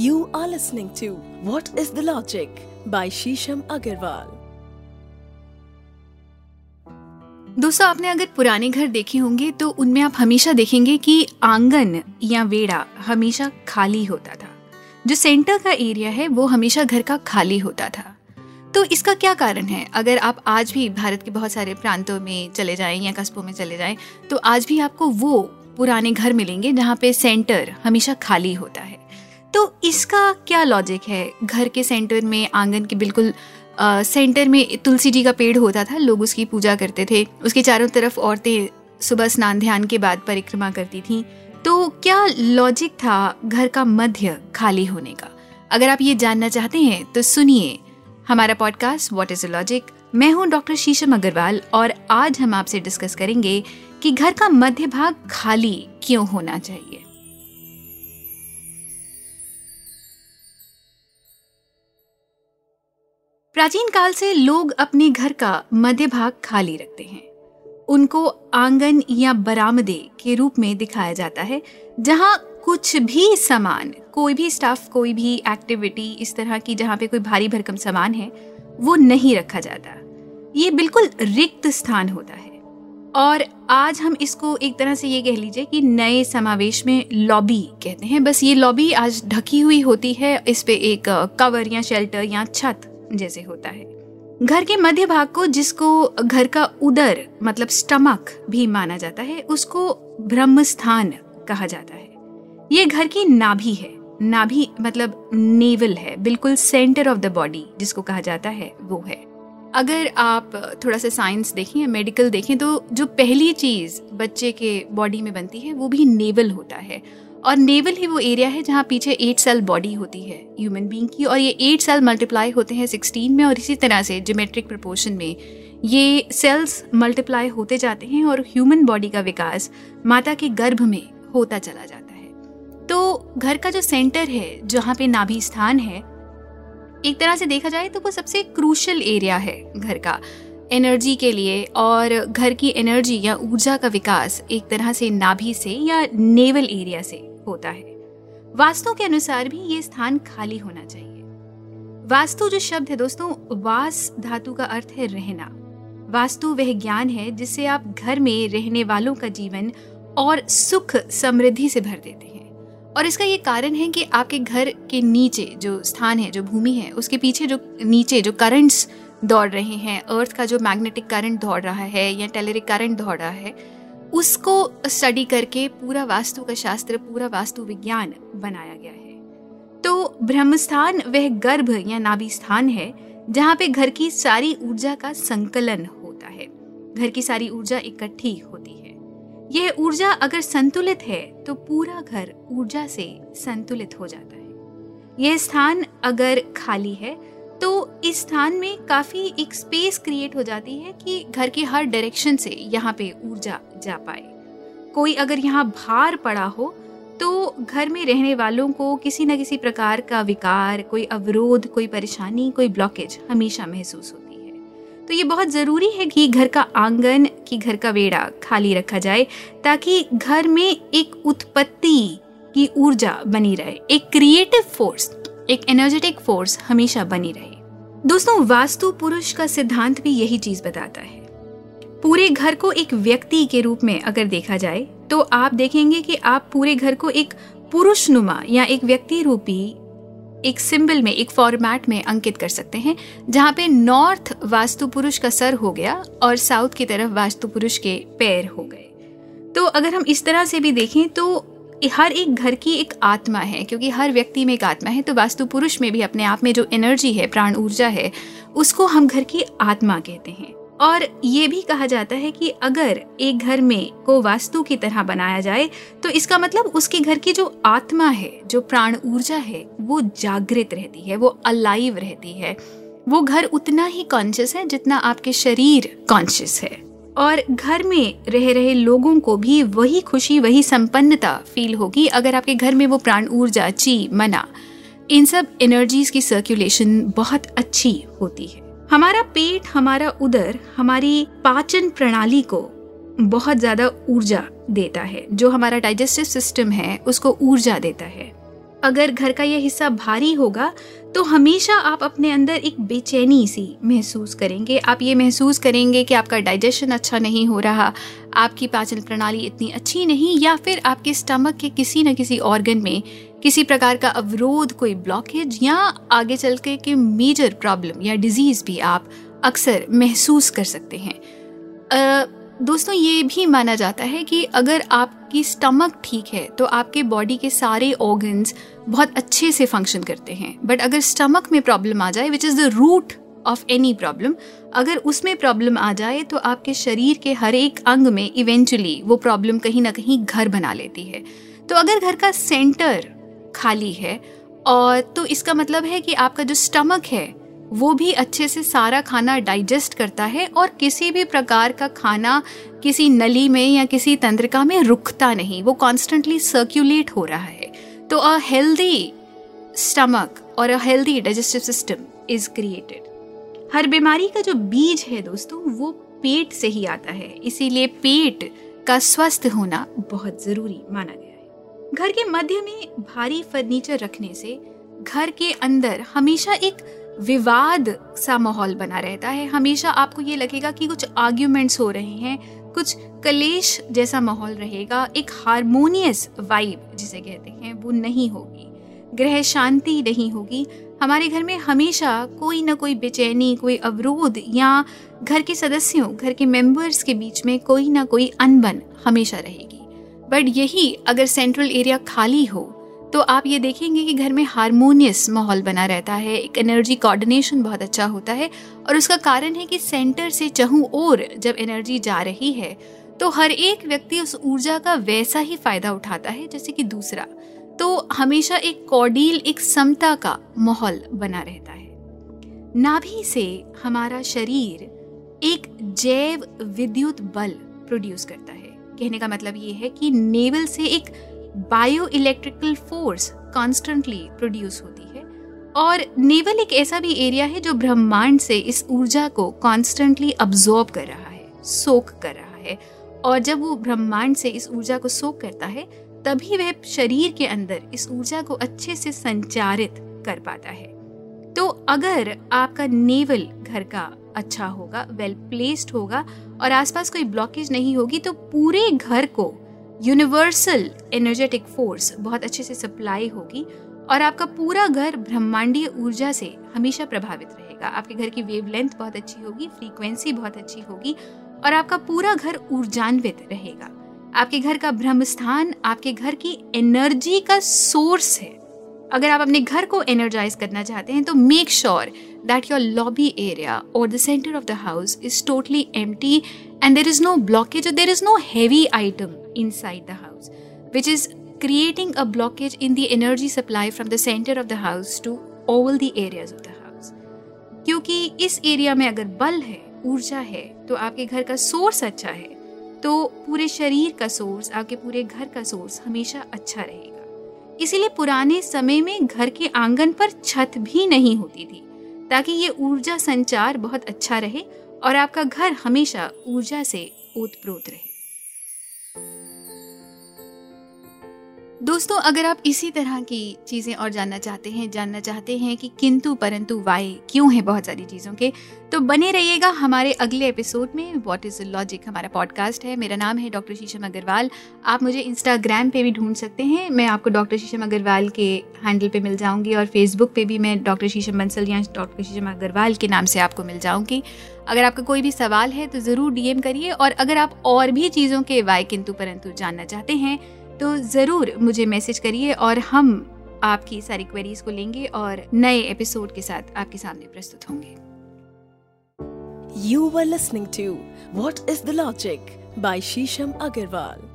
You are listening to What is the Logic by Shisham Agarwal. दोस्तों, आपने अगर पुराने घर देखे होंगे तो उनमें आप हमेशा देखेंगे कि आँगन या वेड़ा हमेशा खाली होता था। जो सेंटर का एरिया है, वो हमेशा घर का खाली होता था। तो इसका क्या कारण है? अगर आप आज भी भारत के बहुत सारे प्रांतों में चले जाएँ या कस्बों में चले जाएँ तो आज भी आपको वो पुराने घर मिलेंगे जहाँ पे सेंटर हमेशा खाली होता है। तो इसका क्या लॉजिक है? घर के सेंटर में, आँगन के, बिल्कुल सेंटर में तुलसी जी का पेड़ होता था, लोग उसकी पूजा करते थे। उसके चारों तरफ़ औरतें सुबह स्नान ध्यान के बाद परिक्रमा करती थीं। तो क्या लॉजिक था घर का मध्य खाली होने का? अगर आप ये जानना चाहते हैं तो सुनिए हमारा podcast what is a logic मैं हूँ डॉक्टर शीशम अग्रवाल और आज हम आपसे डिस्कस करेंगे कि घर का मध्य भाग खाली क्यों होना चाहिए। प्राचीन काल से लोग अपने घर का मध्य भाग खाली रखते हैं। उनको आँगन या बरामदे के रूप में दिखाया जाता है, जहाँ कुछ भी सामान, कोई भी स्टाफ कोई भी एक्टिविटी इस तरह की जहाँ पे कोई भारी भरकम सामान है, वो नहीं रखा जाता। ये बिल्कुल रिक्त स्थान होता है। और आज हम इसको एक तरह से ये कह लीजिए कि नए समावेश में लॉबी कहते हैं। बस ये लॉबी आज ढकी हुई होती है, इस पे एक कवर या शेल्टर या छत। जैसे होता है। घर के मध्य भाग को जिसको घर का उदर मतलब स्टमक भी माना जाता है, उसको ब्रह्म स्थान कहा जाता है। ये घर की नाभि है। नाभि मतलब नेवल है, बिल्कुल सेंटर ऑफ़ द बॉडी जिसको कहा जाता है, वो है। अगर आप थोड़ा सा साइंस देखें या मेडिकल देखें तो जो पहली चीज़ बच्चे के बॉडी में बनती है, वो भी नेवल होता है। और नेवल ही वो एरिया है जहाँ पीछे एट सेल बॉडी होती है ह्यूमन बींग की। और ये एट सेल मल्टीप्लाई होते हैं सिक्सटीन में और इसी तरह से जोमेट्रिक प्रपोर्शन में ये सेल्स मल्टीप्लाई होते जाते हैं और ह्यूमन बॉडी का विकास माता के गर्भ में होता चला जाता है। तो घर का जो सेंटर है, जहाँ पे नाभि स्थान है, एक तरह से देखा जाए तो वो सबसे क्रूशल एरिया है घर का एनर्जी के लिए। और घर की एनर्जी या ऊर्जा का विकास एक तरह से नाभि से या नेवल एरिया से होता है। वास्तु के अनुसार भी ये स्थान खाली होना चाहिए। वास्तु जो शब्द है दोस्तों वास धातु का अर्थ है रहना। वास्तु वह ज्ञान है जिससे आप घर में रहने वालों का जीवन और सुख समृद्धि से भर देते हैं। और इसका ये कारण है कि आपके घर के नीचे जो स्थान है, जो भूमि है, उसके पीछे जो नीचे जो करंट्स दौड़ रहे हैं अर्थ का जो मैग्नेटिक करंट दौड़ रहा है या टेलरिक करंट दौड़ रहा है उसको स्टडी करके पूरा वास्तु का शास्त्र, पूरा वास्तु विज्ञान बनाया गया है। तो ब्रह्मस्थान वह गर्भ या नाभि स्थान है, जहाँ पे घर की सारी ऊर्जा का संकलन होता है। घर की सारी ऊर्जा इकट्ठी होती है। यह ऊर्जा अगर संतुलित है तो पूरा घर ऊर्जा से संतुलित हो जाता है। यह स्थान अगर खाली है तो इस स्थान में काफ़ी एक स्पेस क्रिएट हो जाती है कि घर के हर डायरेक्शन से यहाँ पे ऊर्जा जा पाए। कोई अगर यहाँ भार पड़ा हो तो घर में रहने वालों को किसी न किसी प्रकार का विकार, कोई अवरोध, कोई परेशानी, कोई ब्लॉकेज हमेशा महसूस होती है। तो ये बहुत ज़रूरी है कि घर का आँगन, कि घर का वेड़ा खाली रखा जाए, ताकि घर में एक उत्पत्ति की ऊर्जा बनी रहे, एक क्रिएटिव फोर्स एक एनर्जेटिक फोर्स हमेशा बनी रहे। दोस्तों, वास्तु पुरुष का सिद्धांत भी यही चीज़ बताता है। पूरे घर को एक व्यक्ति के रूप में अगर देखा जाए तो आप देखेंगे कि आप पूरे घर को एक पुरुष नुमा या एक व्यक्ति रूपी एक सिंबल में, एक फॉर्मेट में अंकित कर सकते हैं, जहाँ पे नॉर्थ वास्तु पुरुष का सर हो गया और साउथ की तरफ़ वास्तु पुरुष के पैर हो गए। तो अगर हम इस तरह से भी देखें तो हर एक घर की एक आत्मा है, क्योंकि हर व्यक्ति में एक आत्मा है तो वास्तु पुरुष में भी अपने आप में जो एनर्जी है, प्राण ऊर्जा है, उसको हम घर की आत्मा कहते हैं। और ये भी कहा जाता है कि अगर एक घर में को वास्तु की तरह बनाया जाए तो इसका मतलब उसके घर की जो आत्मा है, जो प्राण ऊर्जा है, वो जागृत रहती है, वो अलाइव रहती है। वो घर उतना ही कॉन्शियस है जितना आपके शरीर कॉन्शियस है। और घर में रह रहे लोगों को भी वही खुशी, वही संपन्नता फील होगी अगर आपके घर में वो प्राण ऊर्जा ची मना। इन सब एनर्जीज की सर्कुलेशन बहुत अच्छी होती है। हमारा पेट, हमारा उदर, हमारी पाचन प्रणाली को बहुत ज़्यादा ऊर्जा देता है। जो हमारा डाइजेस्टिव सिस्टम है, उसको ऊर्जा देता है। अगर घर का यह हिस्सा भारी होगा तो हमेशा आप अपने अंदर एक बेचैनी सी महसूस करेंगे। आप ये महसूस करेंगे कि आपका डाइजेशन अच्छा नहीं हो रहा, आपकी पाचन प्रणाली इतनी अच्छी नहीं, या फिर आपके स्टमक के किसी न किसी ऑर्गन में किसी प्रकार का अवरोध, कोई ब्लॉकेज या आगे चल के मेजर प्रॉब्लम या डिज़ीज़ भी आप अक्सर महसूस कर सकते हैं। दोस्तों, ये भी माना जाता है कि अगर आपकी स्टमक ठीक है तो आपके बॉडी के सारे ऑर्गन्स बहुत अच्छे से फ़ंक्शन करते हैं। बट अगर स्टमक में प्रॉब्लम आ जाए which is the root of any problem अगर उसमें प्रॉब्लम आ जाए तो आपके शरीर के हर एक अंग में इवेंचुअली वो प्रॉब्लम कहीं ना कहीं घर बना लेती है। तो अगर घर का सेंटर खाली है, और तो इसका मतलब है कि आपका जो स्टमक है वो भी अच्छे से सारा खाना डाइजेस्ट करता है और किसी भी प्रकार का खाना किसी नली में या किसी तंत्रिका में रुकता नहीं, वो कॉन्स्टेंटली सर्क्यूलेट हो रहा है। तो अ हेल्दी स्टमक और a healthy digestive system is created हर बीमारी का जो बीज है दोस्तों, वो पेट से ही आता है। इसीलिए पेट का स्वस्थ होना बहुत ज़रूरी माना गया है। घर के मध्य में भारी फर्नीचर रखने से घर के अंदर हमेशा एक विवाद सा माहौल बना रहता है। हमेशा आपको ये लगेगा कि कुछ आर्ग्यूमेंट्स हो रहे हैं, कुछ कलेश जैसा माहौल रहेगा, एक हारमोनियस वाइब जिसे कहते हैं, वो नहीं होगी। ग्रह शांति नहीं होगी। हमारे घर में हमेशा कोई ना कोई बेचैनी, कोई अवरोध या घर के सदस्यों, घर के मेंबर्स के बीच में कोई ना कोई अनबन हमेशा रहेगी। बट यही अगर सेंट्रल एरिया खाली हो तो आप ये देखेंगे कि घर में हारमोनियस माहौल बना रहता है, एक एनर्जी कोऑर्डिनेशन बहुत अच्छा होता है और उसका कारण है कि सेंटर से चहु और जब एनर्जी जा रही है तो हर एक व्यक्ति उस ऊर्जा का वैसा ही फ़ायदा उठाता है जैसे कि दूसरा। तो हमेशा एक कॉडील एक समता का माहौल बना रहता है। नाभि से हमारा शरीर एक जैव विद्युत बल प्रोड्यूस करता है। कहने का मतलब ये है कि नेवल से एक bio electrical force constantly produce होती है। और नेवल एक ऐसा भी एरिया है जो ब्रह्मांड से इस ऊर्जा को कॉन्स्टेंटली अब्जॉर्ब कर रहा है सोख कर रहा है। और जब वो ब्रह्मांड से इस ऊर्जा को सोख करता है, तभी वह शरीर के अंदर इस ऊर्जा को अच्छे से संचारित कर पाता है। तो अगर आपका नेवल घर का अच्छा होगा वेल प्लेस्ड होगा, और आसपास कोई ब्लॉकेज नहीं होगी तो पूरे घर को यूनिवर्सल एनर्जेटिक फोर्स बहुत अच्छे से सप्लाई होगी और आपका पूरा घर ब्रह्मांडीय ऊर्जा से हमेशा प्रभावित रहेगा। आपके घर की वेवलेंथ बहुत अच्छी होगी फ्रीक्वेंसी बहुत अच्छी होगी और आपका पूरा घर ऊर्जान्वित रहेगा। आपके घर का ब्रह्म स्थान आपके घर की एनर्जी का सोर्स है। अगर आप अपने घर को एनर्जाइज करना चाहते हैं तो make sure that your lobby area और the centre of the house is totally empty and there is no blockage there is no heavy item inside the house, which is creating a blockage in the energy supply from the center of the house to all the areas of the house. क्योंकि इस area में अगर बल है ऊर्जा है तो आपके घर का सोर्स अच्छा है तो पूरे शरीर का सोर्स आपके पूरे घर का सोर्स हमेशा अच्छा रहेगा इसीलिए पुराने समय में घर के आँगन पर छत भी नहीं होती थी ताकि ये ऊर्जा संचार बहुत अच्छा रहे और आपका घर हमेशा ऊर्जा से ओतप्रोत रहे दोस्तों, अगर आप इसी तरह की चीज़ें और जानना चाहते हैं, जानना चाहते हैं कि किंतु परंतु वाई क्यों है बहुत सारी चीज़ों के तो बने रहिएगा हमारे अगले एपिसोड में व्हाट इज़ लॉजिक हमारा पॉडकास्ट है। मेरा नाम है डॉक्टर शीशम अग्रवाल आप मुझे इंस्टाग्राम पे भी ढूंढ सकते हैं। मैं आपको डॉक्टर शीशम अग्रवाल के हैंडल पे मिल जाऊँगी और फेसबुक पे भी मैं डॉक्टर शीशम बंसल या डॉक्टर शीशम अग्रवाल के नाम से आपको मिल जाऊँगी। अगर आपका कोई भी सवाल है तो ज़रूर डीएम करिए और अगर आप और भी चीज़ों के वाई किंतु परंतु जानना चाहते हैं तो ज़रूर मुझे मैसेज करिए और हम आपकी सारी क्वेरीज को लेंगे और नए एपिसोड के साथ आपके सामने प्रस्तुत होंगे you were listening to what is the logic by Shisham Agarwal.